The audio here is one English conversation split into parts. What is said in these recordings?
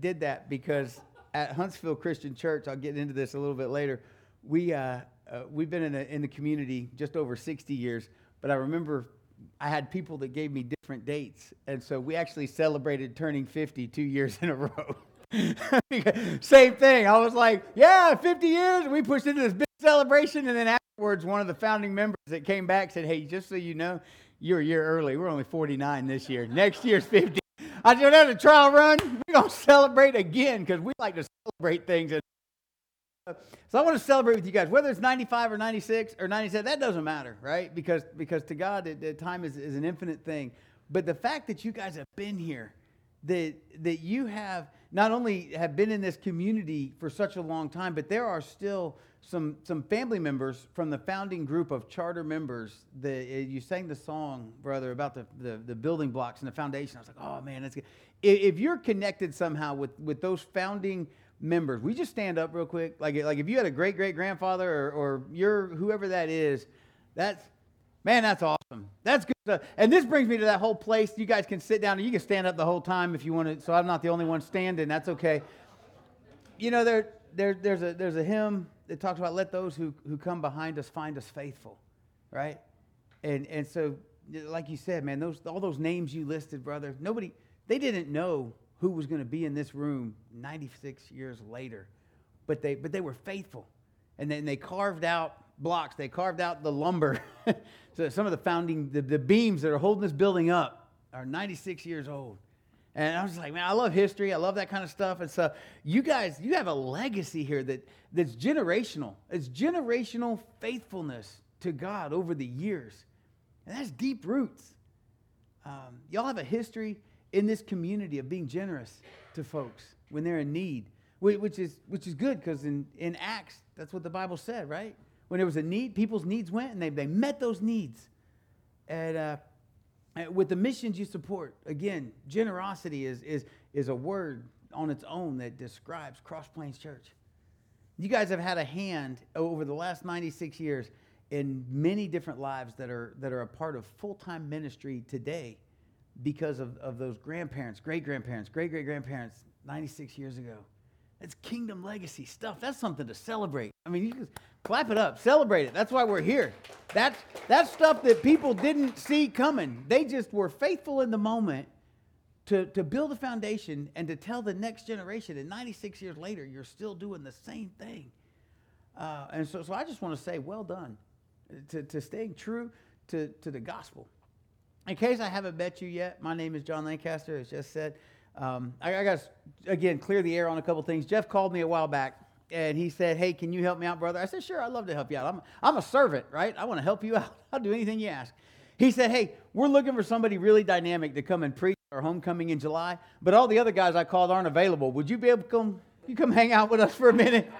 did that because at Huntsville Christian Church, I'll get into this a little bit later. We uh, uh, we've been in the in the community just over 60 years, but I remember I had people that gave me different dates, and so we actually celebrated turning 50 two years in a row. Same thing. I was like, yeah, 50 years. We pushed into this big celebration, and then afterwards, one of the founding members that came back said, "Hey, just so you know, you're a year early. We're only 49 this year. Next year's 50." I said, "That's a trial run. We're gonna celebrate again because we like to celebrate things." And uh, so I want to celebrate with you guys, whether it's 95 or 96 or 97. That doesn't matter, right? Because because to God, it, it, time is, is an infinite thing. But the fact that you guys have been here, that that you have not only have been in this community for such a long time, but there are still some some family members from the founding group of charter members. that eh, you sang the song, brother, about the, the, the building blocks and the foundation. I was like, oh man, that's good. If you're connected somehow with with those founding members, we just stand up real quick. Like like if you had a great great grandfather or or your whoever that is, that's Man, that's awesome. That's good stuff. And this brings me to that whole place. You guys can sit down and you can stand up the whole time if you want to. So I'm not the only one standing. That's okay. You know, there, there, there's, a, there's a hymn that talks about let those who, who come behind us find us faithful, right? And, and so, like you said, man, those, all those names you listed, brother, nobody, they didn't know who was going to be in this room 96 years later, but they, but they were faithful. And then they carved out blocks. They carved out the lumber. so some of the founding, the, the beams that are holding this building up are 96 years old. And I was like, man, I love history. I love that kind of stuff. And so you guys, you have a legacy here that, that's generational. It's generational faithfulness to God over the years. And that's deep roots. Um, y'all have a history in this community of being generous to folks when they're in need, which is, which is good because in, in Acts, that's what the Bible said, right? when there was a need, people's needs went and they, they met those needs. And uh, Uh, with the missions you support, again, generosity is, is, is a word on its own that describes Cross Plains Church. You guys have had a hand over the last 96 years in many different lives that are, that are a part of full time ministry today because of, of those grandparents, great grandparents, great great grandparents 96 years ago. It's kingdom legacy stuff. That's something to celebrate. I mean, you can clap it up, celebrate it. That's why we're here. That's, that's stuff that people didn't see coming. They just were faithful in the moment to, to build a foundation and to tell the next generation. And 96 years later, you're still doing the same thing. Uh, and so, so I just want to say, well done to, to staying true to, to the gospel. In case I haven't met you yet, my name is John Lancaster, as just said. Um, I, I got to, again, clear the air on a couple things. Jeff called me a while back and he said, Hey, can you help me out, brother? I said, Sure, I'd love to help you out. I'm, I'm a servant, right? I want to help you out. I'll do anything you ask. He said, Hey, we're looking for somebody really dynamic to come and preach our homecoming in July, but all the other guys I called aren't available. Would you be able to come, you come hang out with us for a minute?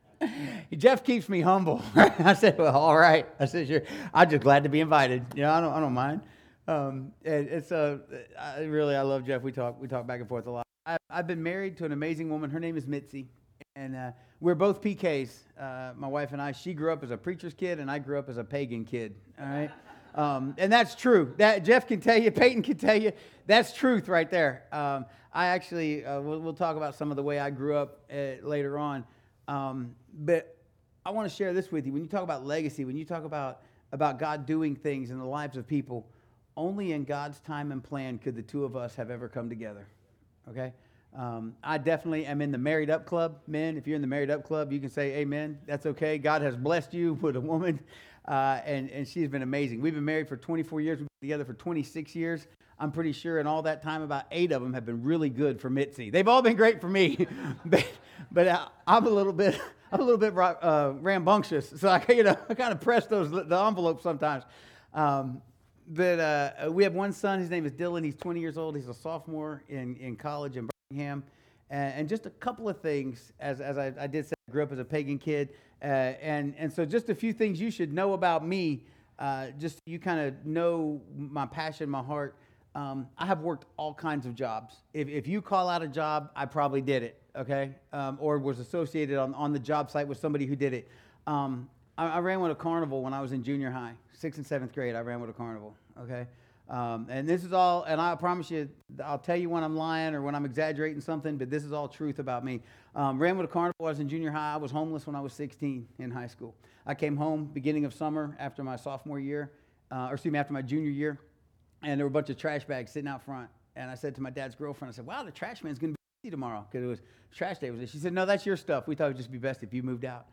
Jeff keeps me humble. I said, Well, all right. I said, Sure. I'm just glad to be invited. You know, I don't, I don't mind. Um, and it's uh, I really I love Jeff. We talk we talk back and forth a lot. I, have been married to an amazing woman. Her name is Mitzi, and uh, we're both PKs. Uh, my wife and I. She grew up as a preacher's kid, and I grew up as a pagan kid. All right, um, and that's true. That Jeff can tell you, Peyton can tell you. That's truth right there. Um, I actually uh, we'll, we'll, talk about some of the way I grew up uh, later on, um, but I want to share this with you. When you talk about legacy, when you talk about about God doing things in the lives of people only in God's time and plan could the two of us have ever come together. Okay? Um, I definitely am in the married up club. Men, if you're in the married up club, you can say amen. That's okay. God has blessed you with a woman, uh, and, and she's been amazing. We've been married for 24 years. We've been together for 26 years. I'm pretty sure in all that time, about eight of them have been really good for Mitzi. They've all been great for me, but, but uh, I'm a little bit, I'm a little bit uh, rambunctious, so I, you know, I kind of press those the envelopes sometimes. Um, but uh, we have one son. His name is Dylan. He's 20 years old. He's a sophomore in, in college in Birmingham. And, and just a couple of things, as, as I, I, did say, I grew up as a pagan kid. Uh, and, and so just a few things you should know about me, uh, just so you kind of know my passion, my heart. Um, I have worked all kinds of jobs. If, if you call out a job, I probably did it, okay? Um, or was associated on, on the job site with somebody who did it. Um, I, I ran with a carnival when I was in junior high sixth and seventh grade, I ran with a carnival. Okay, Um, and this is all, and I promise you, I'll tell you when I'm lying or when I'm exaggerating something, but this is all truth about me. Um, ran with a carnival. I was in junior high. I was homeless when I was 16 in high school. I came home beginning of summer after my sophomore year, uh, or excuse me, after my junior year, and there were a bunch of trash bags sitting out front. And I said to my dad's girlfriend, I said, "Wow, the trash man's to be tomorrow because it was trash day." Was? She said, "No, that's your stuff. We thought it would just be best if you moved out."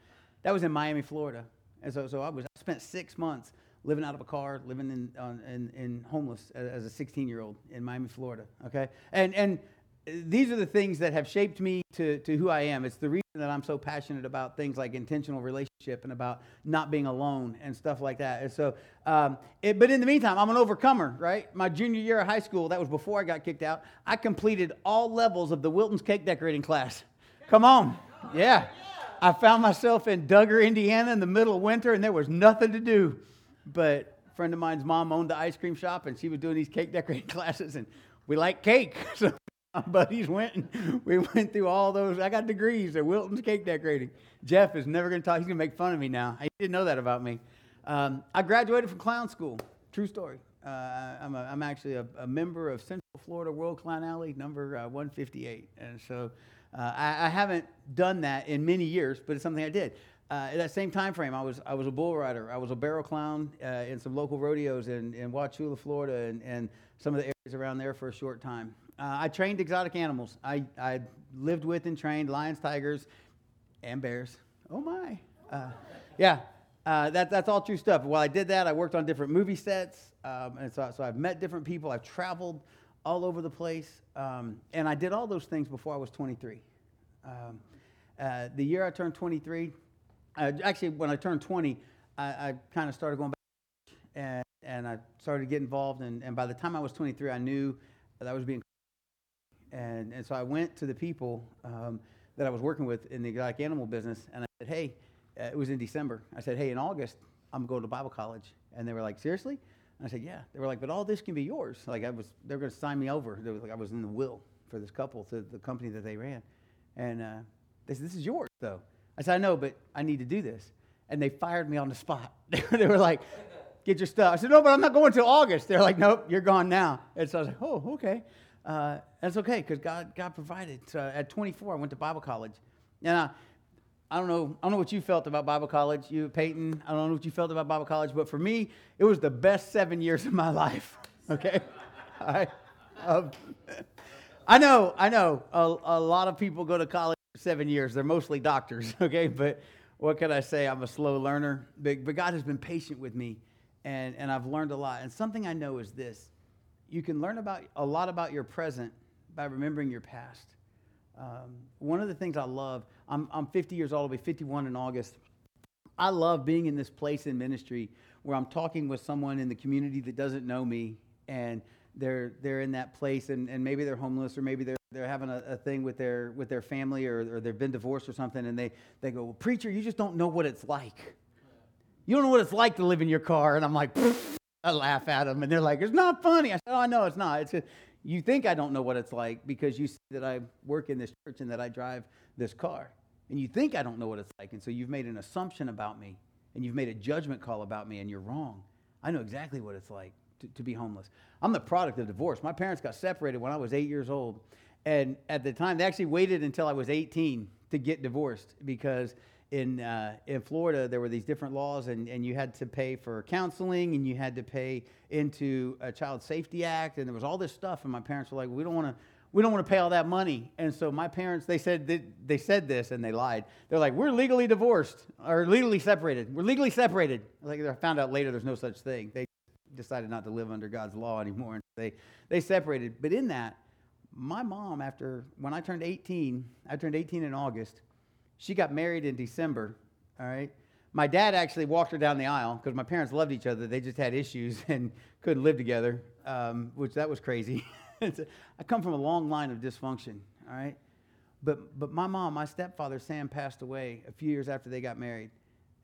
That was in Miami, Florida, and so so I was I spent six months living out of a car, living in on, in, in homeless as, a 16 year old in Miami, Florida. Okay, and and these are the things that have shaped me to, to who I am. It's the reason that I'm so passionate about things like intentional relationship and about not being alone and stuff like that. And so, um, it, but in the meantime, I'm an overcomer, right? My junior year of high school, that was before I got kicked out, I completed all levels of the Wilton's cake decorating class. Come on. Yeah. I found myself in Dugger, Indiana in the middle of winter, and there was nothing to do. But a friend of mine's mom owned the ice cream shop, and she was doing these cake decorating classes, and we like cake. So my buddies went and we went through all those. I got degrees at Wilton's cake decorating. Jeff is never going to talk. He's going to make fun of me now. He didn't know that about me. Um, I graduated from clown school. True story. Uh, I'm, a, I'm actually a, a, member of Central Florida World Clown Alley, number uh, 158. And so uh, I, I, haven't done that in many years, but it's something I did. Uh, at that same time frame, I was, I was a bull rider. I was a barrel clown uh, in some local rodeos in, in Wauchula, Florida, and, and some of the areas around there for a short time. Uh, I trained exotic animals. I, I lived with and trained lions, tigers, and bears. Oh my. Uh, yeah, uh, that, that's all true stuff. While I did that, I worked on different movie sets. Um, and so, so I've met different people. I've traveled all over the place. Um, and I did all those things before I was 23. Um, uh, the year I turned 23, uh, actually, when I turned 20, I, I kind of started going back and, and I started to get involved. And, and by the time I was 23, I knew that I was being and, and so I went to the people um, that I was working with in the exotic animal business, and I said, hey, uh, it was in December. I said, hey, in August, I'm going to Bible college. And they were like, seriously? And I said, yeah. They were like, but all this can be yours. Like I was, they were going to sign me over. Was like, I was in the will for this couple to the company that they ran. And uh, they said, this is yours, though. I said, I know, but I need to do this. And they fired me on the spot. they were like, get your stuff. I said, no, but I'm not going until August. They're like, nope, you're gone now. And so I was like, oh, okay uh, that's okay because God, God provided. So at 24, I went to Bible college. And I, I don't know, I don't know what you felt about Bible college, you, Peyton. I don't know what you felt about Bible college, but for me, it was the best seven years of my life. Okay, I, um, I know, I know. A, a lot of people go to college for seven years. They're mostly doctors. Okay, but what can I say? I'm a slow learner, but, but God has been patient with me, and and I've learned a lot. And something I know is this you can learn about a lot about your present by remembering your past. Um, one of the things I love, I'm, I'm 50 years old, I'll be 51 in August. I love being in this place in ministry where I'm talking with someone in the community that doesn't know me and they're, they're in that place and, and maybe they're homeless or maybe they're, they're having a, a thing with their, with their family or, or they've been divorced or something and they, they go, well, Preacher, you just don't know what it's like. You don't know what it's like to live in your car. And I'm like, I laugh at them, and they're like, "It's not funny." I said, "Oh, I know it's not. It's a, you think I don't know what it's like because you see that I work in this church and that I drive this car, and you think I don't know what it's like, and so you've made an assumption about me, and you've made a judgment call about me, and you're wrong. I know exactly what it's like to, to be homeless. I'm the product of divorce. My parents got separated when I was eight years old, and at the time they actually waited until I was 18 to get divorced because in, uh, in Florida, there were these different laws, and, and you had to pay for counseling, and you had to pay into a Child Safety Act, and there was all this stuff. And my parents were like, "We don't want to, we don't want to pay all that money." And so my parents, they said they, they said this, and they lied. They're like, "We're legally divorced or legally separated. We're legally separated." Like I found out later, there's no such thing. They decided not to live under God's law anymore, and they they separated. But in that, my mom, after when I turned 18, I turned 18 in August she got married in December, all right? My dad actually walked her down the aisle because my parents loved each other. They just had issues and couldn't live together, um, which that was crazy. I come from a long line of dysfunction, all right? But, but my mom, my stepfather, Sam, passed away a few years after they got married.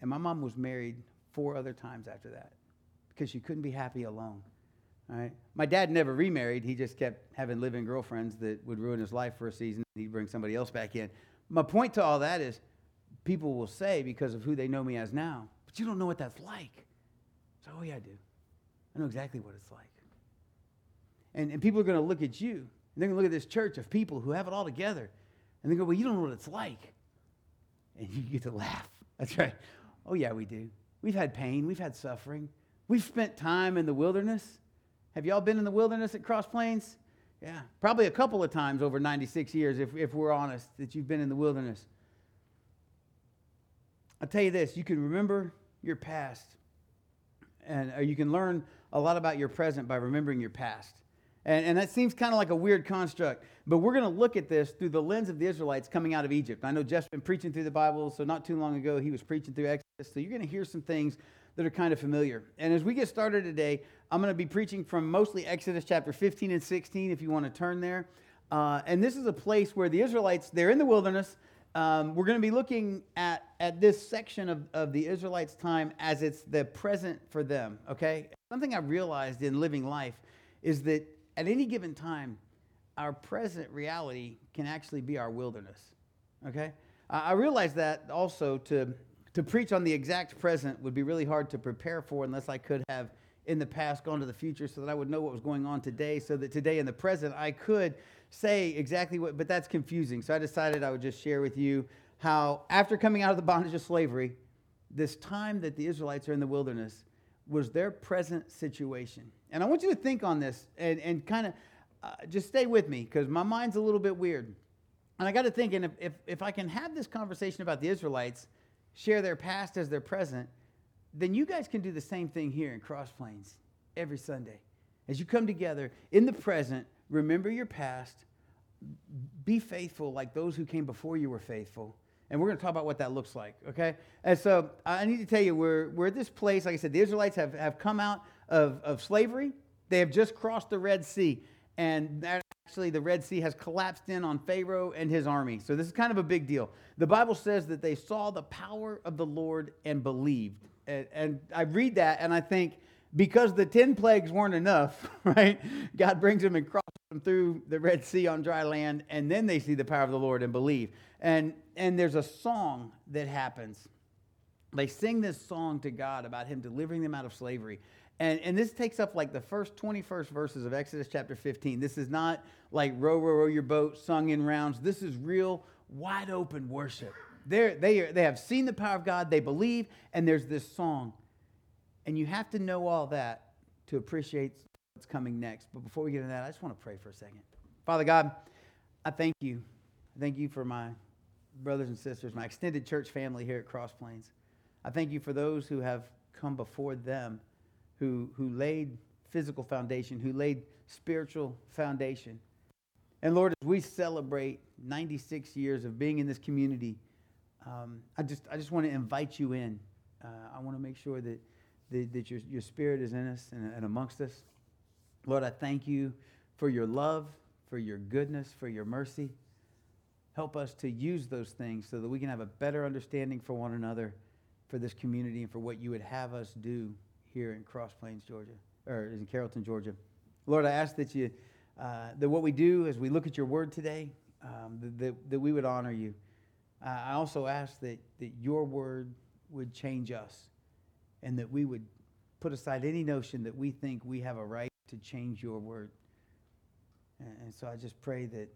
And my mom was married four other times after that because she couldn't be happy alone. All right. My dad never remarried. He just kept having living girlfriends that would ruin his life for a season. He'd bring somebody else back in. My point to all that is people will say, because of who they know me as now, but you don't know what that's like. So, oh, yeah, I do. I know exactly what it's like. And, and people are going to look at you. And they're going to look at this church of people who have it all together. And they go, Well, you don't know what it's like. And you get to laugh. That's right. Oh, yeah, we do. We've had pain, we've had suffering. We've spent time in the wilderness. Have y'all been in the wilderness at Cross Plains? Yeah, probably a couple of times over 96 years, if, if we're honest, that you've been in the wilderness. I'll tell you this you can remember your past, and you can learn a lot about your present by remembering your past. And, and that seems kind of like a weird construct, but we're going to look at this through the lens of the Israelites coming out of Egypt. I know Jeff's been preaching through the Bible, so not too long ago he was preaching through Exodus. So you're going to hear some things that are kind of familiar. And as we get started today, I'm going to be preaching from mostly Exodus chapter 15 and 16, if you want to turn there. Uh, and this is a place where the Israelites, they're in the wilderness. Um, we're going to be looking at, at this section of, of the Israelites' time as it's the present for them, okay? Something I realized in living life is that at any given time, our present reality can actually be our wilderness, okay? I realized that also to to preach on the exact present would be really hard to prepare for unless I could have in the past gone to the future so that I would know what was going on today, so that today in the present I could say exactly what, but that's confusing. So I decided I would just share with you how, after coming out of the bondage of slavery, this time that the Israelites are in the wilderness was their present situation. And I want you to think on this and, and kind of uh, just stay with me because my mind's a little bit weird. And I got to thinking if, if, if I can have this conversation about the Israelites, share their past as their present, then you guys can do the same thing here in Cross Plains every Sunday. As you come together in the present, remember your past, be faithful like those who came before you were faithful. And we're going to talk about what that looks like, okay? And so I need to tell you, we're, we're at this place, like I said, the Israelites have, have come out of, of slavery. They have just crossed the Red Sea. And that actually, the Red Sea has collapsed in on Pharaoh and his army. So this is kind of a big deal. The Bible says that they saw the power of the Lord and believed. And, and I read that and I think, because the 10 plagues weren't enough, right? God brings them and crosses them through the Red Sea on dry land, and then they see the power of the Lord and believe. And, and there's a song that happens. They sing this song to God about Him delivering them out of slavery. And, and this takes up like the first 21st verses of Exodus chapter 15. This is not like row, row, row your boat, sung in rounds. This is real, wide open worship. They're, they, they have seen the power of God, they believe, and there's this song. And you have to know all that to appreciate what's coming next. But before we get into that, I just want to pray for a second. Father God, I thank you. I thank you for my brothers and sisters, my extended church family here at Cross Plains. I thank you for those who have come before them who, who laid physical foundation, who laid spiritual foundation. And Lord, as we celebrate 96 years of being in this community, um, I just, I just want to invite you in. Uh, I want to make sure that, that, that, your, your spirit is in us and, and amongst us. Lord, I thank you for your love, for your goodness, for your mercy. Help us to use those things so that we can have a better understanding for one another, for this community, and for what you would have us do here in Cross Plains, Georgia, or in Carrollton, Georgia. Lord, I ask that you, uh, that what we do as we look at your word today, um, that, that we would honor you. Uh, I also ask that, that your word would change us and that we would put aside any notion that we think we have a right to change your word. And, and so I just pray that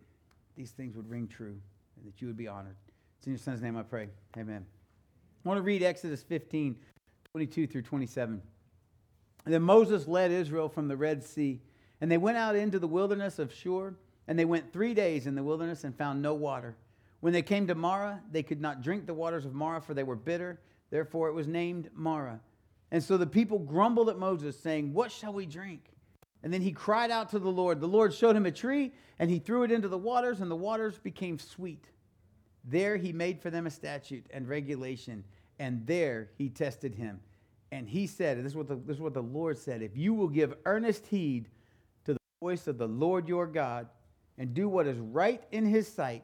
these things would ring true and that you would be honored. It's in your son's name I pray. Amen. I want to read Exodus 15, 22 through 27. And then Moses led Israel from the Red Sea, and they went out into the wilderness of Shur, and they went three days in the wilderness and found no water. When they came to Marah, they could not drink the waters of Marah, for they were bitter. Therefore it was named Marah. And so the people grumbled at Moses, saying, What shall we drink? And then he cried out to the Lord. The Lord showed him a tree, and he threw it into the waters, and the waters became sweet. There he made for them a statute and regulation, and there he tested him. And he said, and this is, what the, this is what the Lord said if you will give earnest heed to the voice of the Lord your God and do what is right in his sight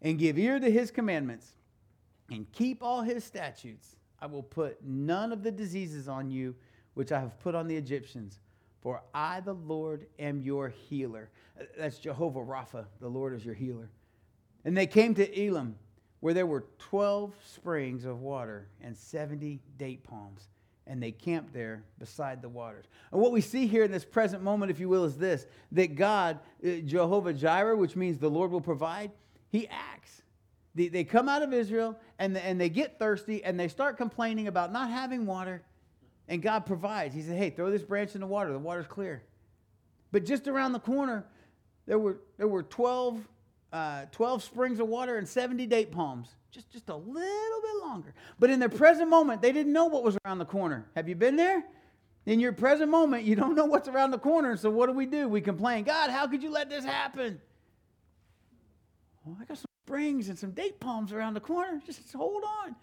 and give ear to his commandments and keep all his statutes, I will put none of the diseases on you which I have put on the Egyptians. For I, the Lord, am your healer. Uh, that's Jehovah Rapha. The Lord is your healer. And they came to Elim, where there were 12 springs of water and 70 date palms and they camped there beside the waters. And what we see here in this present moment, if you will, is this that God, uh, Jehovah Jireh, which means the Lord will provide, he acts. They, come out of Israel and, and they get thirsty and they start complaining about not having water, and God provides. He said, Hey, throw this branch in the water, the water's clear. But just around the corner, there were, there were 12, uh, 12 springs of water and 70 date palms just, just a little bit longer. But in their present moment, they didn't know what was around the corner. Have you been there? In your present moment, you don't know what's around the corner. So what do we do? We complain, God, how could you let this happen? Well, I got some springs and some date palms around the corner. Just hold on.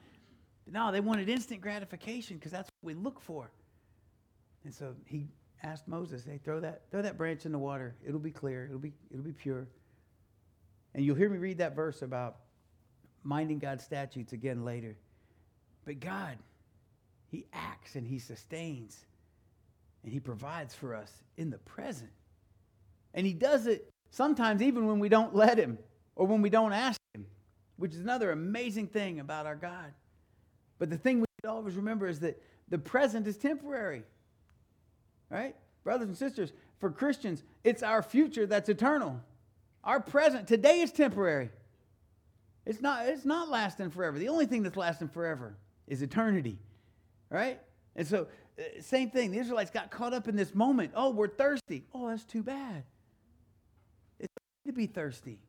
But no, they wanted instant gratification because that's what we look for. And so he asked Moses, hey, throw that, throw that branch in the water. It'll be clear. It'll be, it'll be pure. And you'll hear me read that verse about minding God's statutes again later. But God, He acts and He sustains and He provides for us in the present. And He does it sometimes even when we don't let Him or when we don't ask Him, which is another amazing thing about our God. But the thing we should always remember is that the present is temporary. Right? Brothers and sisters, for Christians, it's our future that's eternal. Our present today is temporary. It's not, it's not lasting forever. The only thing that's lasting forever is eternity, right? And so, uh, same thing. The Israelites got caught up in this moment. Oh, we're thirsty. Oh, that's too bad. It's okay to be thirsty.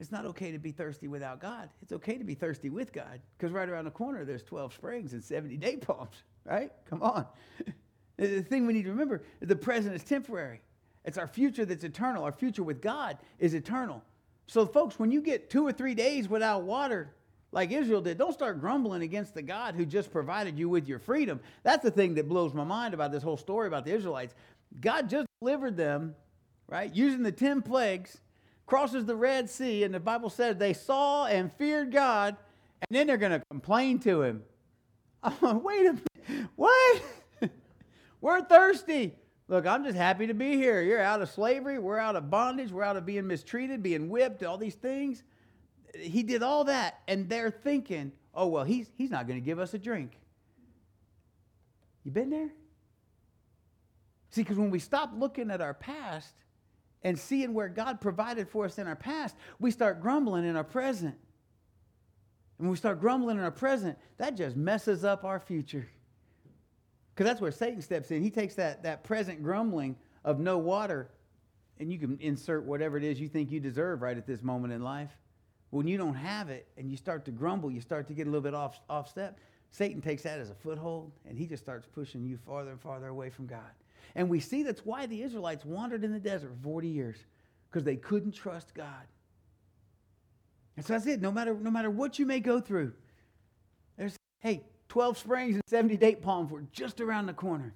It's not okay to be thirsty without God. It's okay to be thirsty with God because right around the corner there's 12 springs and 70 date palms, right? Come on. the thing we need to remember is the present is temporary. It's our future that's eternal. Our future with God is eternal. So, folks, when you get two or three days without water, like Israel did, don't start grumbling against the God who just provided you with your freedom. That's the thing that blows my mind about this whole story about the Israelites. God just delivered them, right, using the 10 plagues, crosses the Red Sea, and the Bible says they saw and feared God, and then they're going to complain to him. Oh, wait a minute. What? We're thirsty. Look, I'm just happy to be here. You're out of slavery. We're out of bondage. We're out of being mistreated, being whipped, all these things. He did all that, and they're thinking, oh, well, he's, he's not going to give us a drink. You been there? See, because when we stop looking at our past and seeing where God provided for us in our past, we start grumbling in our present. And when we start grumbling in our present, that just messes up our future. Because that's where Satan steps in. He takes that, that present grumbling of no water, and you can insert whatever it is you think you deserve right at this moment in life. When you don't have it and you start to grumble, you start to get a little bit off, off step. Satan takes that as a foothold, and he just starts pushing you farther and farther away from God. And we see that's why the Israelites wandered in the desert for 40 years, because they couldn't trust God. And so that's it. No matter, no matter what you may go through, there's, hey, 12 springs and 70 date palms were just around the corner.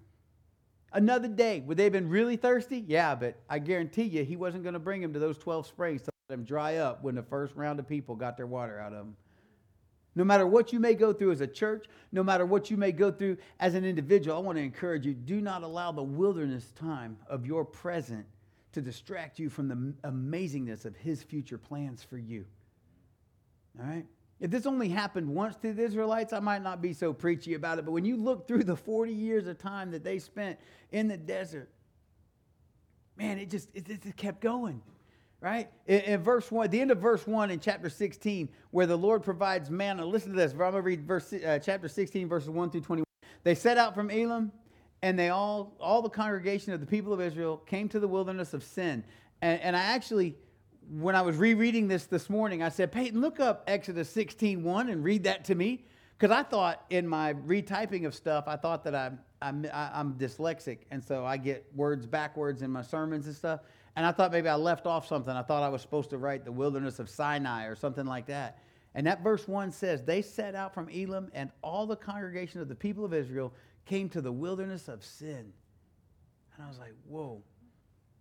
Another day, would they have been really thirsty? Yeah, but I guarantee you he wasn't going to bring them to those 12 springs to let them dry up when the first round of people got their water out of them. No matter what you may go through as a church, no matter what you may go through as an individual, I want to encourage you do not allow the wilderness time of your present to distract you from the amazingness of his future plans for you. All right? If this only happened once to the Israelites, I might not be so preachy about it. But when you look through the 40 years of time that they spent in the desert, man, it just it, just kept going. Right? In, in, verse 1, the end of verse 1 in chapter 16, where the Lord provides manna. Listen to this. I'm going to read verse, uh, chapter 16, verses 1 through 21. They set out from Elim, and they all, all the congregation of the people of Israel came to the wilderness of Sin. And, and I actually when I was rereading this this morning, I said, Peyton, look up Exodus 16 1 and read that to me. Because I thought in my retyping of stuff, I thought that I'm, I'm, I'm dyslexic. And so I get words backwards in my sermons and stuff. And I thought maybe I left off something. I thought I was supposed to write the wilderness of Sinai or something like that. And that verse 1 says, They set out from Elim, and all the congregation of the people of Israel came to the wilderness of sin. And I was like, whoa.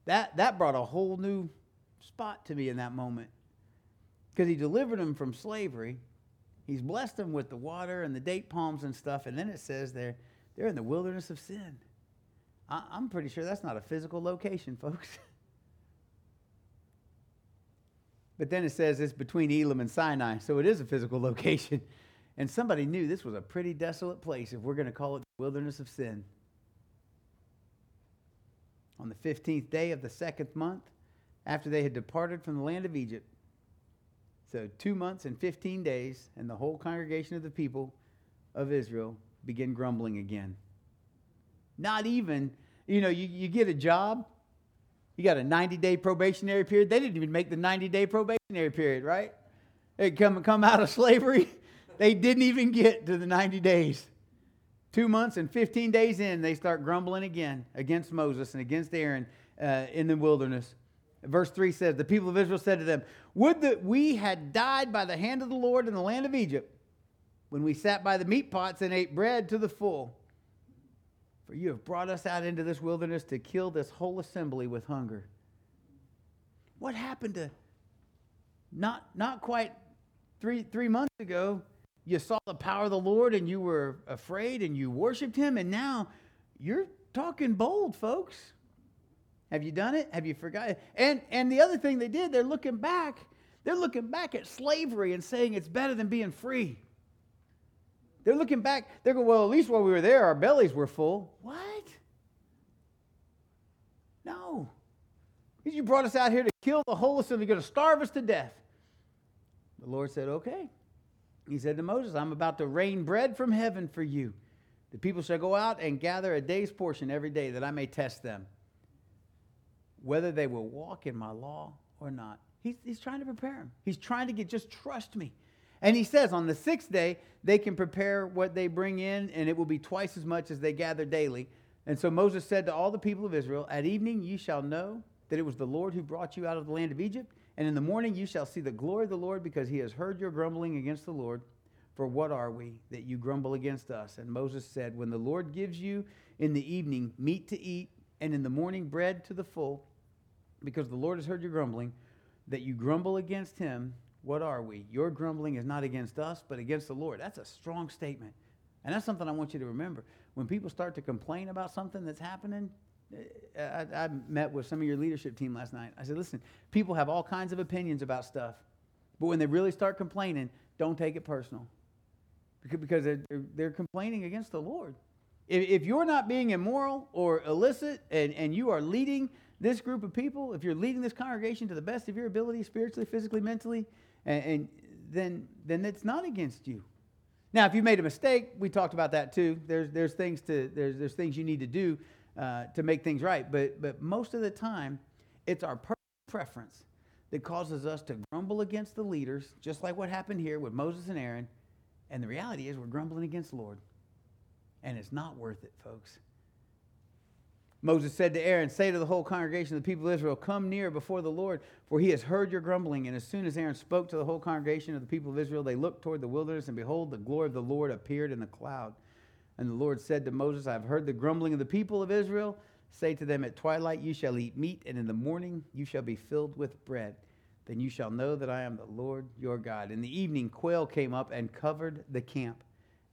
That, that brought a whole new spot to me in that moment because he delivered them from slavery. He's blessed them with the water and the date palms and stuff. And then it says they're, they're in the wilderness of sin. I, I'm pretty sure that's not a physical location, folks. but then it says it's between Elim and Sinai, so it is a physical location. And somebody knew this was a pretty desolate place if we're going to call it the wilderness of sin. On the 15th day of the second month, after they had departed from the land of Egypt, so two months and 15 days, and the whole congregation of the people of Israel began grumbling again. Not even, you know, you, you get a job, you got a 90 day probationary period. They didn't even make the 90 day probationary period, right? They come, come out of slavery. They didn't even get to the 90 days. Two months and 15 days in, they start grumbling again against Moses and against Aaron uh, in the wilderness. Verse 3 says, The people of Israel said to them, Would that we had died by the hand of the Lord in the land of Egypt, when we sat by the meat pots and ate bread to the full. For you have brought us out into this wilderness to kill this whole assembly with hunger. What happened to not, not quite three, three months ago? you saw the power of the Lord and you were afraid and you worshiped him, and now you're talking bold, folks. Have you done it? Have you forgotten? And and the other thing they did, they're looking back. They're looking back at slavery and saying it's better than being free. They're looking back. They're going, well, at least while we were there, our bellies were full. What? No. You brought us out here to kill the whole assembly. You're going to starve us to death. The Lord said, okay. He said to Moses, I'm about to rain bread from heaven for you. The people shall go out and gather a day's portion every day that I may test them, whether they will walk in my law or not. He's, he's trying to prepare them. He's trying to get, just trust me. And he says on the sixth day, they can prepare what they bring in, and it will be twice as much as they gather daily. And so Moses said to all the people of Israel, At evening you shall know that it was the Lord who brought you out of the land of Egypt and in the morning you shall see the glory of the Lord because he has heard your grumbling against the Lord. For what are we that you grumble against us? And Moses said, When the Lord gives you in the evening meat to eat, and in the morning bread to the full, because the Lord has heard your grumbling, that you grumble against him, what are we? Your grumbling is not against us, but against the Lord. That's a strong statement. And that's something I want you to remember. When people start to complain about something that's happening, eh, I, I, met with some of your leadership team last night. I said, listen, people have all kinds of opinions about stuff, but when they really start complaining, don't take it personal because they're, they're complaining against the Lord. If, if you're not being immoral or illicit and, and you are leading this group of people, if you're leading this congregation to the best of your ability, spiritually, physically, mentally, and, and then, then it's not against you. Now, if you made a mistake, we talked about that too. There's, there's, things to, there's, there's things you need to do uh, to make things right. But, but most of the time, it's our preference that causes us to grumble against the leaders, just like what happened here with Moses and Aaron. And the reality is, we're grumbling against the Lord. And it's not worth it, folks. Moses said to Aaron, Say to the whole congregation of the people of Israel, Come near before the Lord, for he has heard your grumbling. And as soon as Aaron spoke to the whole congregation of the people of Israel, they looked toward the wilderness, and behold, the glory of the Lord appeared in the cloud. And the Lord said to Moses, I have heard the grumbling of the people of Israel. Say to them, At twilight you shall eat meat, and in the morning you shall be filled with bread. Then you shall know that I am the Lord your God. In the evening, quail came up and covered the camp.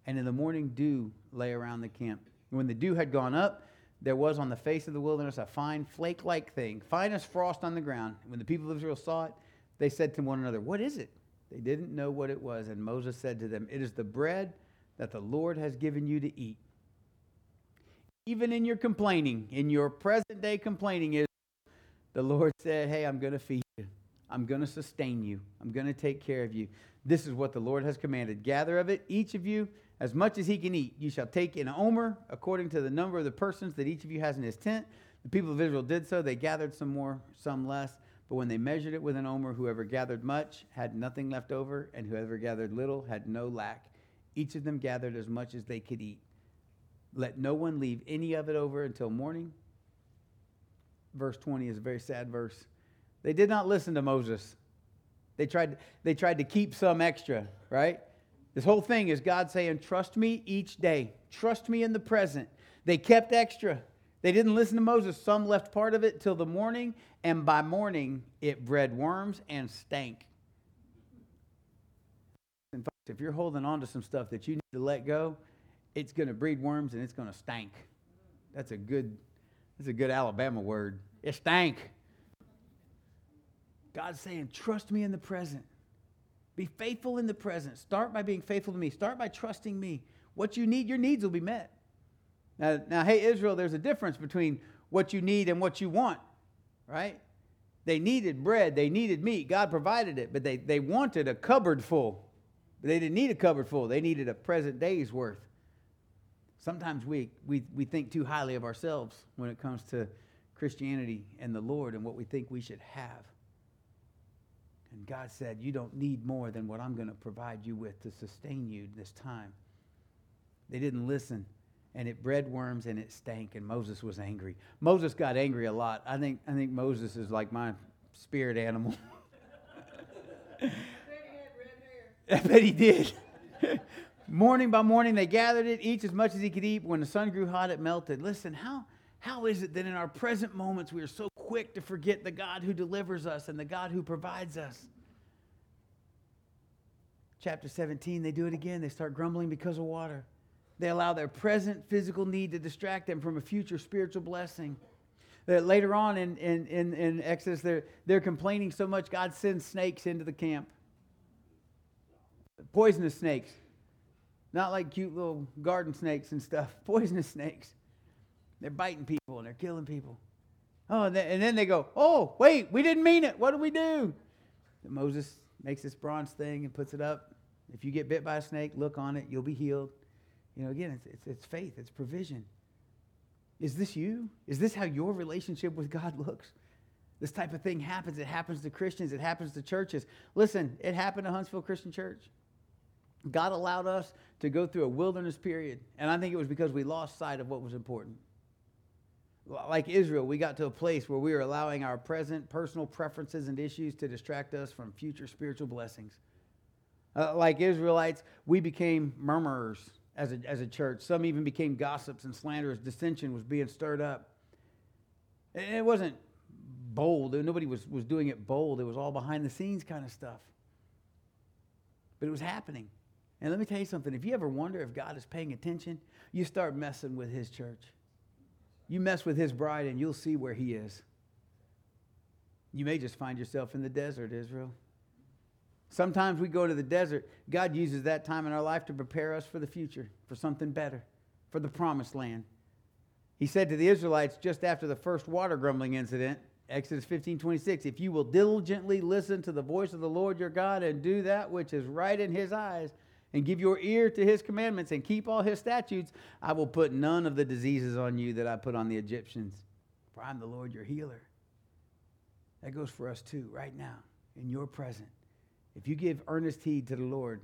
And in the morning, dew lay around the camp. When the dew had gone up, there was on the face of the wilderness a fine flake like thing, fine as frost on the ground. When the people of Israel saw it, they said to one another, What is it? They didn't know what it was. And Moses said to them, It is the bread that the Lord has given you to eat. Even in your complaining, in your present day complaining, is the Lord said, Hey, I'm going to feed you. I'm going to sustain you. I'm going to take care of you. This is what the Lord has commanded. Gather of it, each of you, as much as he can eat. You shall take an omer, according to the number of the persons that each of you has in his tent. The people of Israel did so. They gathered some more, some less. But when they measured it with an omer, whoever gathered much had nothing left over, and whoever gathered little had no lack. Each of them gathered as much as they could eat. Let no one leave any of it over until morning. Verse 20 is a very sad verse. They did not listen to Moses. They tried, they tried to keep some extra, right? This whole thing is God saying, Trust me each day. Trust me in the present. They kept extra. They didn't listen to Moses. Some left part of it till the morning, and by morning it bred worms and stank. In fact, If you're holding on to some stuff that you need to let go, it's going to breed worms and it's going to stank. That's a good, that's a good Alabama word. It stank. God's saying, trust me in the present. Be faithful in the present. Start by being faithful to me. Start by trusting me. What you need, your needs will be met. Now, now, hey, Israel, there's a difference between what you need and what you want, right? They needed bread, they needed meat. God provided it, but they, they wanted a cupboard full. But they didn't need a cupboard full, they needed a present day's worth. Sometimes we, we, we think too highly of ourselves when it comes to Christianity and the Lord and what we think we should have. And God said, You don't need more than what I'm going to provide you with to sustain you this time. They didn't listen, and it bred worms and it stank, and Moses was angry. Moses got angry a lot. I think, I think Moses is like my spirit animal. I bet he did. morning by morning, they gathered it, each as much as he could eat. When the sun grew hot, it melted. Listen, how, how is it that in our present moments we are so quick to forget the God who delivers us and the God who provides us? Chapter 17, they do it again. They start grumbling because of water. They allow their present physical need to distract them from a future spiritual blessing. That later on in, in, in, in Exodus, they're, they're complaining so much, God sends snakes into the camp. Poisonous snakes. Not like cute little garden snakes and stuff. Poisonous snakes. They're biting people and they're killing people. Oh, and then, and then they go, oh, wait, we didn't mean it. What do we do? And Moses makes this bronze thing and puts it up. If you get bit by a snake, look on it, you'll be healed. You know, again, it's, it's, it's faith, it's provision. Is this you? Is this how your relationship with God looks? This type of thing happens. It happens to Christians, it happens to churches. Listen, it happened to Huntsville Christian Church. God allowed us to go through a wilderness period, and I think it was because we lost sight of what was important. Like Israel, we got to a place where we were allowing our present personal preferences and issues to distract us from future spiritual blessings. Uh, like Israelites, we became murmurers as a, as a church. Some even became gossips and slanderers. Dissension was being stirred up. It wasn't bold. Nobody was, was doing it bold. It was all behind the scenes kind of stuff. But it was happening. And let me tell you something if you ever wonder if God is paying attention, you start messing with His church. You mess with His bride, and you'll see where He is. You may just find yourself in the desert, Israel. Sometimes we go to the desert. God uses that time in our life to prepare us for the future, for something better, for the promised land. He said to the Israelites just after the first water grumbling incident, Exodus 15 26, if you will diligently listen to the voice of the Lord your God and do that which is right in his eyes, and give your ear to his commandments and keep all his statutes, I will put none of the diseases on you that I put on the Egyptians, for I'm the Lord your healer. That goes for us too, right now, in your present. If you give earnest heed to the Lord,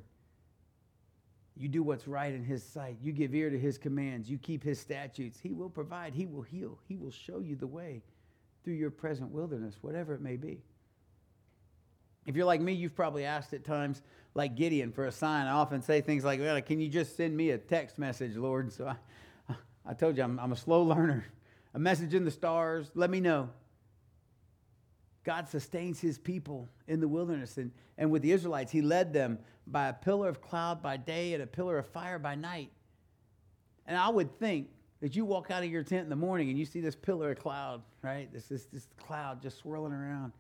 you do what's right in his sight, you give ear to his commands, you keep his statutes, he will provide, he will heal, he will show you the way through your present wilderness, whatever it may be. If you're like me, you've probably asked at times, like Gideon, for a sign. I often say things like, well, Can you just send me a text message, Lord? So I, I told you I'm, I'm a slow learner. A message in the stars, let me know. God sustains his people in the wilderness. And, and with the Israelites, he led them by a pillar of cloud by day and a pillar of fire by night. And I would think that you walk out of your tent in the morning and you see this pillar of cloud, right? This, this, this cloud just swirling around.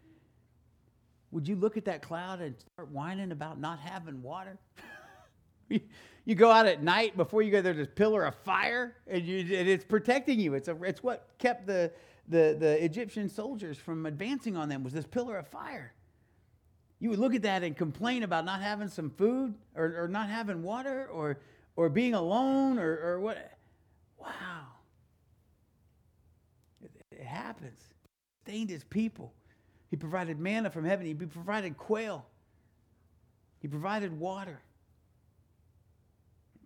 Would you look at that cloud and start whining about not having water? you go out at night before you go, there's this pillar of fire and, you, and it's protecting you. It's, a, it's what kept the, the, the Egyptian soldiers from advancing on them was this pillar of fire. You would look at that and complain about not having some food or, or not having water or, or being alone or, or what. Wow. It, it happens. Stained his people. He provided manna from heaven. He provided quail. He provided water.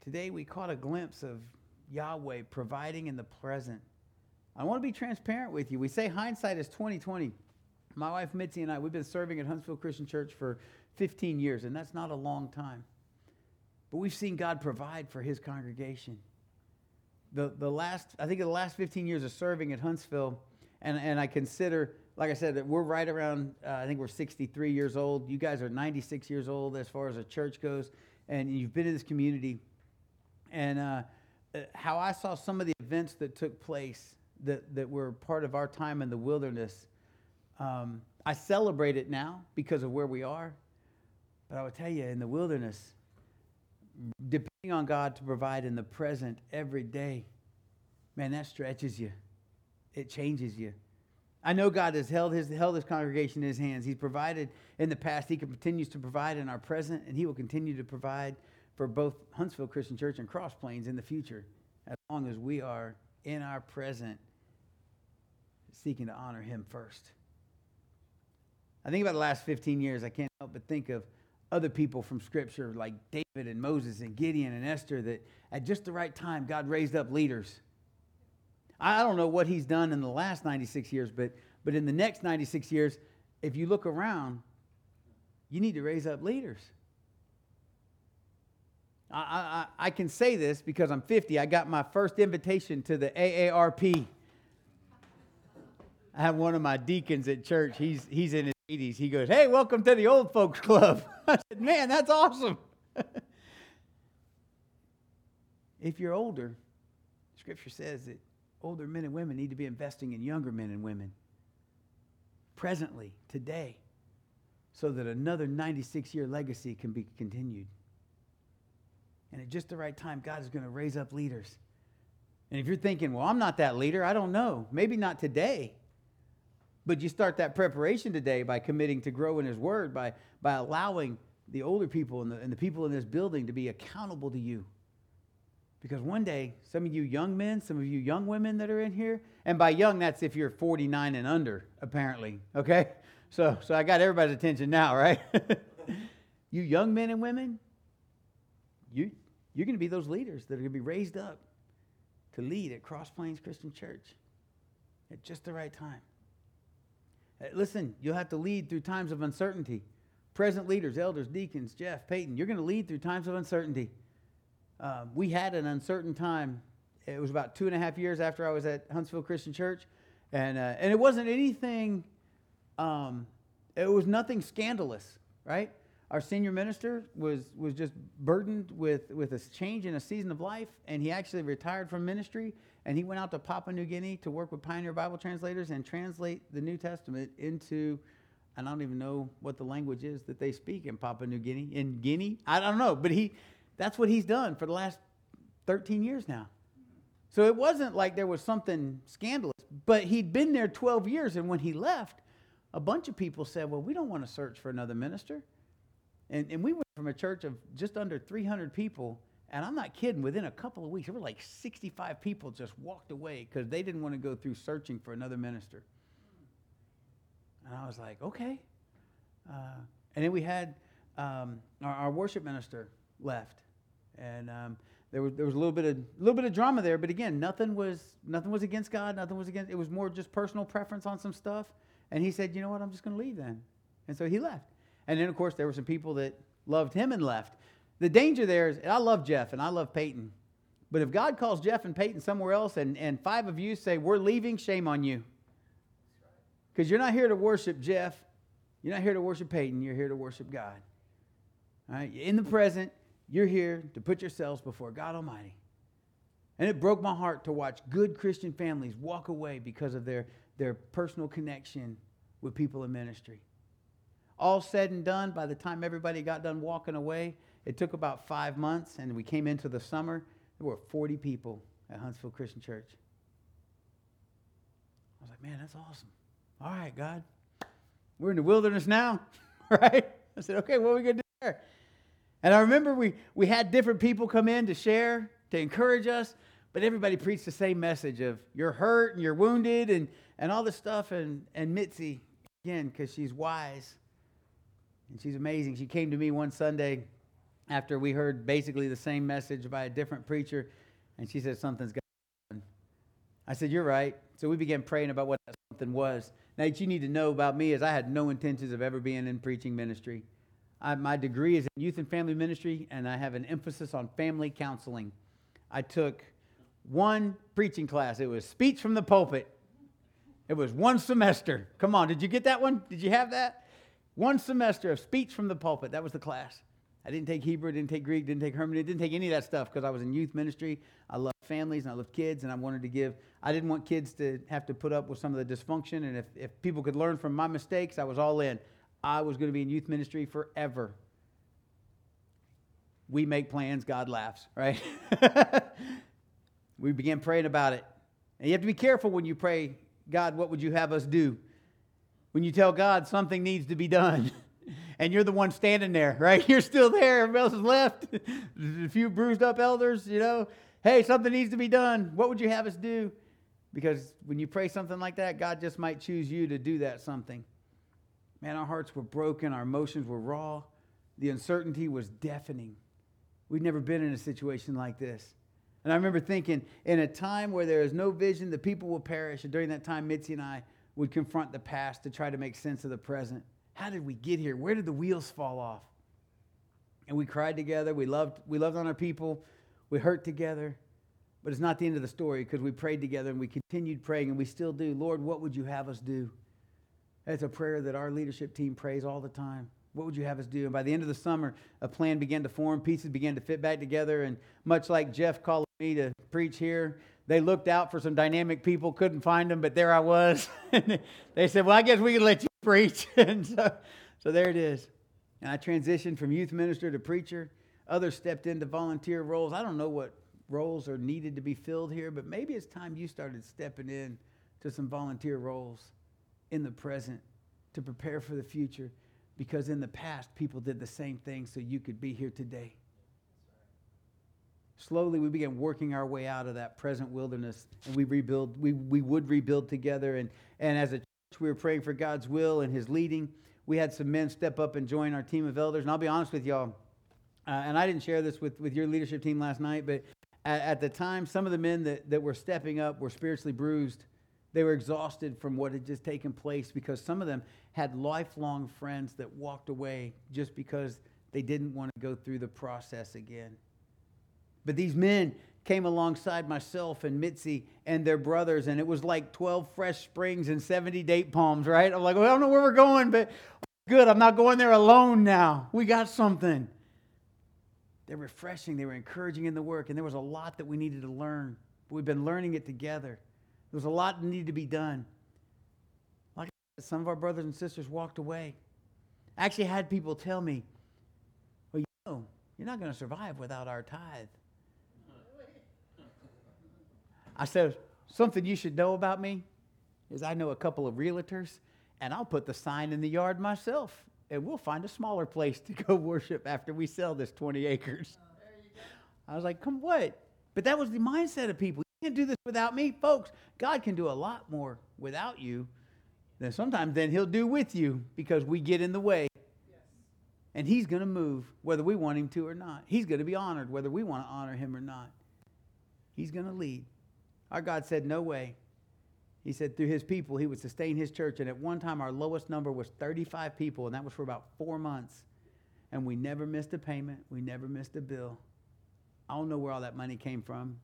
Today we caught a glimpse of Yahweh providing in the present. I want to be transparent with you. We say hindsight is 2020. My wife Mitzi and I, we've been serving at Huntsville Christian Church for 15 years, and that's not a long time. But we've seen God provide for his congregation. The, the last, I think the last 15 years of serving at Huntsville, and, and I consider, like I said, we're right around, uh, I think we're 63 years old. You guys are 96 years old as far as a church goes, and you've been in this community. And uh, uh how I saw some of the events that took place that, that were part of our time in the wilderness. Um, I celebrate it now because of where we are. But I will tell you, in the wilderness, depending on God to provide in the present every day, man, that stretches you. It changes you. I know God has held his, held his congregation in his hands. He's provided in the past. He continues to provide in our present, and he will continue to provide for both Huntsville Christian Church and Cross Plains in the future, as long as we are in our present seeking to honor him first. I think about the last 15 years, I can't help but think of other people from Scripture like David and Moses and Gideon and Esther that at just the right time, God raised up leaders I don't know what he's done in the last 96 years, but, but in the next 96 years, if you look around, you need to raise up leaders. I, I, I can say this because I'm 50. I got my first invitation to the AARP. I have one of my deacons at church. He's, he's in his 80s. He goes, Hey, welcome to the old folks club. I said, Man, that's awesome. if you're older, scripture says that older men and women need to be investing in younger men and women presently, today, so that another 96 year legacy can be continued. And at just the right time, God is going to raise up leaders. And if you're thinking, well, I'm not that leader, I don't know. Maybe not today. But you start that preparation today by committing to grow in His Word, by, by allowing the older people and the, and the people in this building to be accountable to you. Because one day, some of you young men, some of you young women that are in here, and by young, that's if you're 49 and under, apparently. Okay? So, so I got everybody's attention now, right? you young men and women, you, you're going to be those leaders that are going to be raised up to lead at Cross Plains Christian Church at just the right time. Uh, listen, you'll have to lead through times of uncertainty. Present leaders, elders, deacons, Jeff, Peyton, you're going to lead through times of uncertainty. Um, we had an uncertain time. It was about two and a half years after I was at Huntsville Christian Church, and uh, and it wasn't anything. Um, it was nothing scandalous, right? Our senior minister was was just burdened with with a change in a season of life, and he actually retired from ministry, and he went out to Papua New Guinea to work with Pioneer Bible translators and translate the New Testament into and I don't even know what the language is that they speak in Papua New Guinea. In Guinea, I don't know, but he that's what he's done for the last 13 years now. So it wasn't like there was something scandalous, but he'd been there 12 years. And when he left, a bunch of people said, Well, we don't want to search for another minister. And, and we went from a church of just under 300 people, and I'm not kidding, within a couple of weeks, there were like 65 people just walked away because they didn't want to go through searching for another minister. And I was like, Okay. Uh, and then we had um, our, our worship minister left and um, there was there was a little bit of little bit of drama there, but again, nothing was nothing was against God, nothing was against. It was more just personal preference on some stuff. And he said, you know what, I'm just going to leave then, and so he left. And then of course there were some people that loved him and left. The danger there is, I love Jeff and I love Peyton, but if God calls Jeff and Peyton somewhere else, and and five of you say we're leaving, shame on you, because you're not here to worship Jeff, you're not here to worship Peyton, you're here to worship God. All right, in the present you're here to put yourselves before God Almighty. And it broke my heart to watch good Christian families walk away because of their, their personal connection with people in ministry. All said and done, by the time everybody got done walking away, it took about five months, and we came into the summer. There were 40 people at Huntsville Christian Church. I was like, man, that's awesome. All right, God, we're in the wilderness now, right? I said, okay, what are we going to do there? And I remember we, we had different people come in to share, to encourage us, but everybody preached the same message of you're hurt and you're wounded and, and all this stuff. And, and Mitzi, again, because she's wise and she's amazing, she came to me one Sunday after we heard basically the same message by a different preacher, and she said, Something's got to happen. I said, You're right. So we began praying about what that something was. Now, what you need to know about me is I had no intentions of ever being in preaching ministry. I, my degree is in youth and family ministry, and I have an emphasis on family counseling. I took one preaching class. It was speech from the pulpit. It was one semester. Come on, did you get that one? Did you have that? One semester of speech from the pulpit. That was the class. I didn't take Hebrew, didn't take Greek, didn't take hermeneutics, didn't take any of that stuff because I was in youth ministry. I love families and I love kids, and I wanted to give. I didn't want kids to have to put up with some of the dysfunction, and if, if people could learn from my mistakes, I was all in. I was going to be in youth ministry forever. we make plans, God laughs, right? we began praying about it. And you have to be careful when you pray, God, what would you have us do? When you tell God something needs to be done, and you're the one standing there, right? You're still there, everybody else is left. a few bruised up elders, you know. Hey, something needs to be done. What would you have us do? Because when you pray something like that, God just might choose you to do that something. Man, our hearts were broken, our emotions were raw, the uncertainty was deafening. We'd never been in a situation like this. And I remember thinking, in a time where there is no vision, the people will perish. And during that time, Mitzi and I would confront the past to try to make sense of the present. How did we get here? Where did the wheels fall off? And we cried together. We loved, we loved on our people. We hurt together. But it's not the end of the story because we prayed together and we continued praying and we still do. Lord, what would you have us do? That's a prayer that our leadership team prays all the time. What would you have us do? And by the end of the summer, a plan began to form, pieces began to fit back together. And much like Jeff called me to preach here, they looked out for some dynamic people, couldn't find them, but there I was. they said, Well, I guess we can let you preach. and so, so there it is. And I transitioned from youth minister to preacher. Others stepped into volunteer roles. I don't know what roles are needed to be filled here, but maybe it's time you started stepping in to some volunteer roles in the present to prepare for the future because in the past people did the same thing so you could be here today. Slowly we began working our way out of that present wilderness and we rebuild we, we would rebuild together and, and as a church we were praying for God's will and his leading. We had some men step up and join our team of elders. And I'll be honest with y'all, uh, and I didn't share this with, with your leadership team last night, but at, at the time, some of the men that, that were stepping up were spiritually bruised they were exhausted from what had just taken place because some of them had lifelong friends that walked away just because they didn't want to go through the process again. But these men came alongside myself and Mitzi and their brothers, and it was like 12 fresh springs and 70 date palms, right? I'm like, well, I don't know where we're going, but good, I'm not going there alone now. We got something. They're refreshing, they were encouraging in the work, and there was a lot that we needed to learn. We've been learning it together. There was a lot that needed to be done. Like said, some of our brothers and sisters walked away. I actually had people tell me, well, you know, you're not going to survive without our tithe. I said, something you should know about me is I know a couple of realtors, and I'll put the sign in the yard myself, and we'll find a smaller place to go worship after we sell this 20 acres. I was like, come what? But that was the mindset of people can't do this without me. Folks, God can do a lot more without you than sometimes than he'll do with you because we get in the way. And he's going to move whether we want him to or not. He's going to be honored whether we want to honor him or not. He's going to lead. Our God said, No way. He said through his people, he would sustain his church. And at one time, our lowest number was 35 people, and that was for about four months. And we never missed a payment, we never missed a bill. I don't know where all that money came from.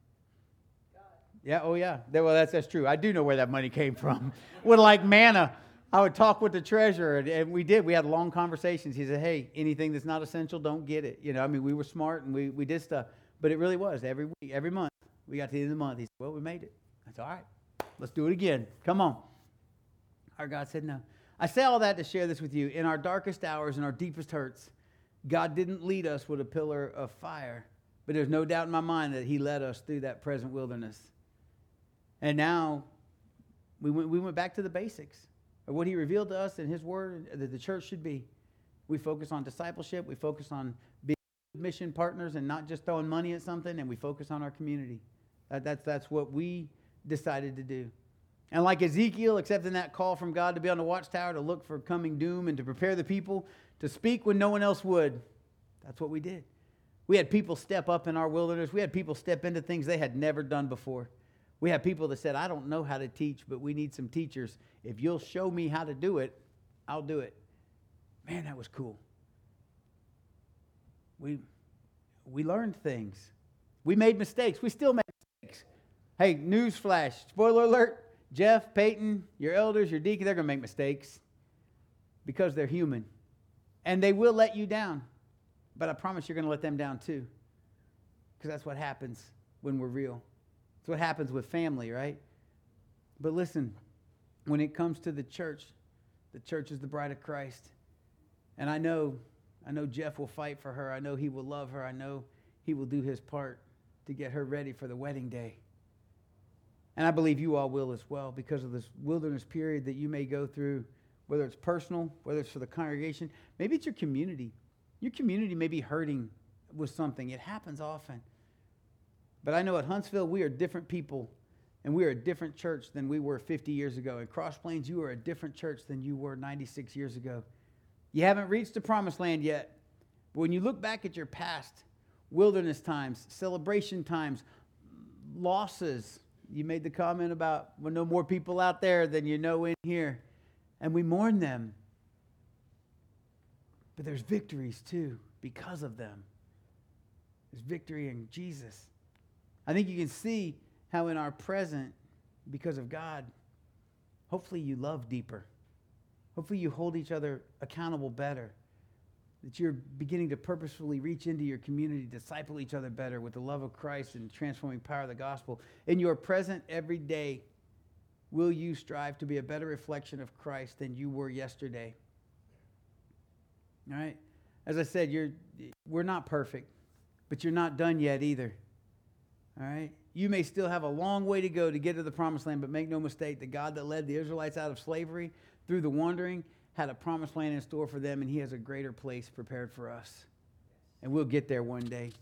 Yeah, oh yeah. Well, that's, that's true. I do know where that money came from. with like manna, I would talk with the treasurer, and, we did. We had long conversations. He said, hey, anything that's not essential, don't get it. You know, I mean, we were smart and we, we did stuff. But it really was every week, every month. We got to the end of the month. He said, well, we made it. Said, all right, let's do it again. Come on. Our God said, no. I say all that to share this with you. In our darkest hours and our deepest hurts, God didn't lead us with a pillar of fire, but there's no doubt in my mind that He led us through that present wilderness. And now we went, we went back to the basics of what he revealed to us in his word that the church should be. We focus on discipleship, we focus on being mission partners and not just throwing money at something, and we focus on our community. That, that's, that's what we decided to do. And like Ezekiel, accepting that call from God to be on the watchtower to look for coming doom and to prepare the people to speak when no one else would, that's what we did. We had people step up in our wilderness. We had people step into things they had never done before. We have people that said, I don't know how to teach, but we need some teachers. If you'll show me how to do it, I'll do it. Man, that was cool. We, we learned things. We made mistakes. We still make mistakes. Hey, newsflash, spoiler alert Jeff, Peyton, your elders, your deacon, they're going to make mistakes because they're human. And they will let you down. But I promise you're going to let them down too. Because that's what happens when we're real. That's what happens with family, right? But listen, when it comes to the church, the church is the bride of Christ. And I know I know Jeff will fight for her. I know he will love her. I know he will do his part to get her ready for the wedding day. And I believe you all will as well because of this wilderness period that you may go through, whether it's personal, whether it's for the congregation, maybe it's your community. Your community may be hurting with something. It happens often. But I know at Huntsville, we are different people and we are a different church than we were 50 years ago. In Cross Plains, you are a different church than you were 96 years ago. You haven't reached the promised land yet. But when you look back at your past, wilderness times, celebration times, losses, you made the comment about when no more people out there than you know in here, and we mourn them. But there's victories too because of them. There's victory in Jesus. I think you can see how in our present, because of God, hopefully you love deeper. Hopefully you hold each other accountable better. That you're beginning to purposefully reach into your community, disciple each other better with the love of Christ and transforming power of the gospel. In your present every day, will you strive to be a better reflection of Christ than you were yesterday? All right? As I said, you're, we're not perfect, but you're not done yet either. All right? You may still have a long way to go to get to the promised land, but make no mistake, the God that led the Israelites out of slavery through the wandering had a promised land in store for them, and He has a greater place prepared for us. And we'll get there one day.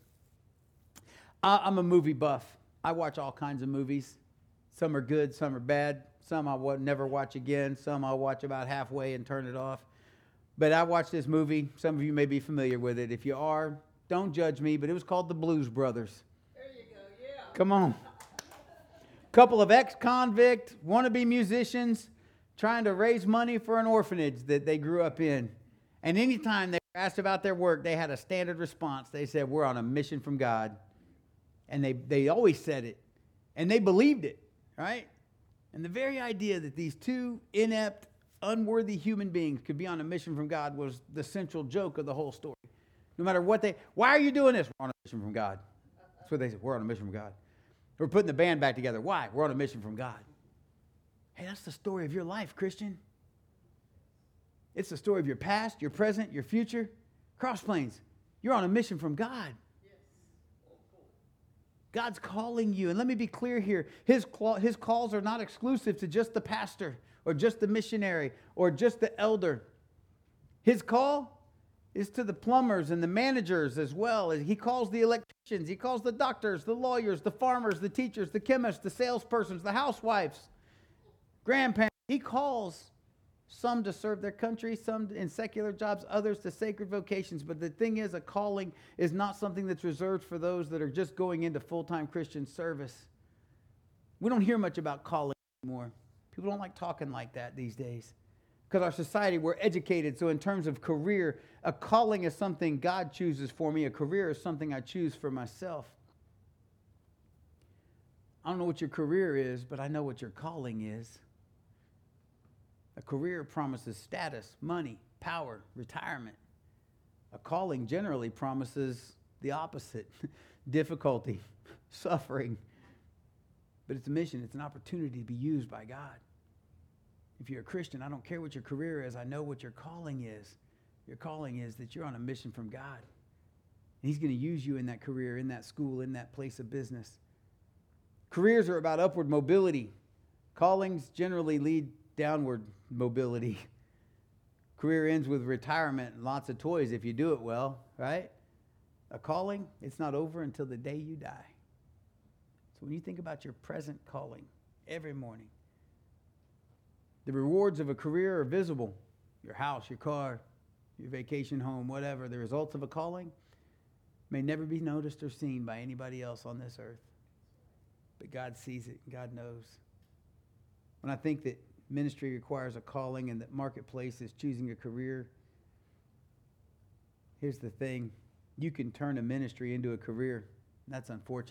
I'm a movie buff. I watch all kinds of movies. Some are good, some are bad. Some I will never watch again. Some I'll watch about halfway and turn it off. But I watched this movie. Some of you may be familiar with it. If you are, don't judge me, but it was called The Blues Brothers. There you go, yeah. Come on. Couple of ex convict, wannabe musicians trying to raise money for an orphanage that they grew up in. And anytime they were asked about their work, they had a standard response. They said, We're on a mission from God. And they, they always said it. And they believed it, right? And the very idea that these two inept, unworthy human beings could be on a mission from God was the central joke of the whole story. No matter what they, why are you doing this? We're on a mission from God. That's what they said. We're on a mission from God. We're putting the band back together. Why? We're on a mission from God. Hey, that's the story of your life, Christian. It's the story of your past, your present, your future. Cross Plains, you're on a mission from God. Yes. God's calling you. And let me be clear here his, his calls are not exclusive to just the pastor or just the missionary or just the elder. His call is to the plumbers and the managers as well. He calls the electricians, he calls the doctors, the lawyers, the farmers, the teachers, the chemists, the salespersons, the housewives, grandparents. He calls some to serve their country, some in secular jobs, others to sacred vocations. But the thing is, a calling is not something that's reserved for those that are just going into full time Christian service. We don't hear much about calling anymore. People don't like talking like that these days because our society, we're educated. So, in terms of career, a calling is something God chooses for me, a career is something I choose for myself. I don't know what your career is, but I know what your calling is. A career promises status, money, power, retirement. A calling generally promises the opposite difficulty, suffering. But it's a mission, it's an opportunity to be used by God. If you're a Christian, I don't care what your career is, I know what your calling is. Your calling is that you're on a mission from God. And He's going to use you in that career, in that school, in that place of business. Careers are about upward mobility. Callings generally lead downward mobility. Career ends with retirement and lots of toys if you do it well, right? A calling, it's not over until the day you die. So when you think about your present calling every morning, the rewards of a career are visible your house, your car, your vacation home, whatever. The results of a calling may never be noticed or seen by anybody else on this earth. But God sees it, and God knows. When I think that ministry requires a calling and that marketplace is choosing a career. Here's the thing you can turn a ministry into a career. That's unfortunate.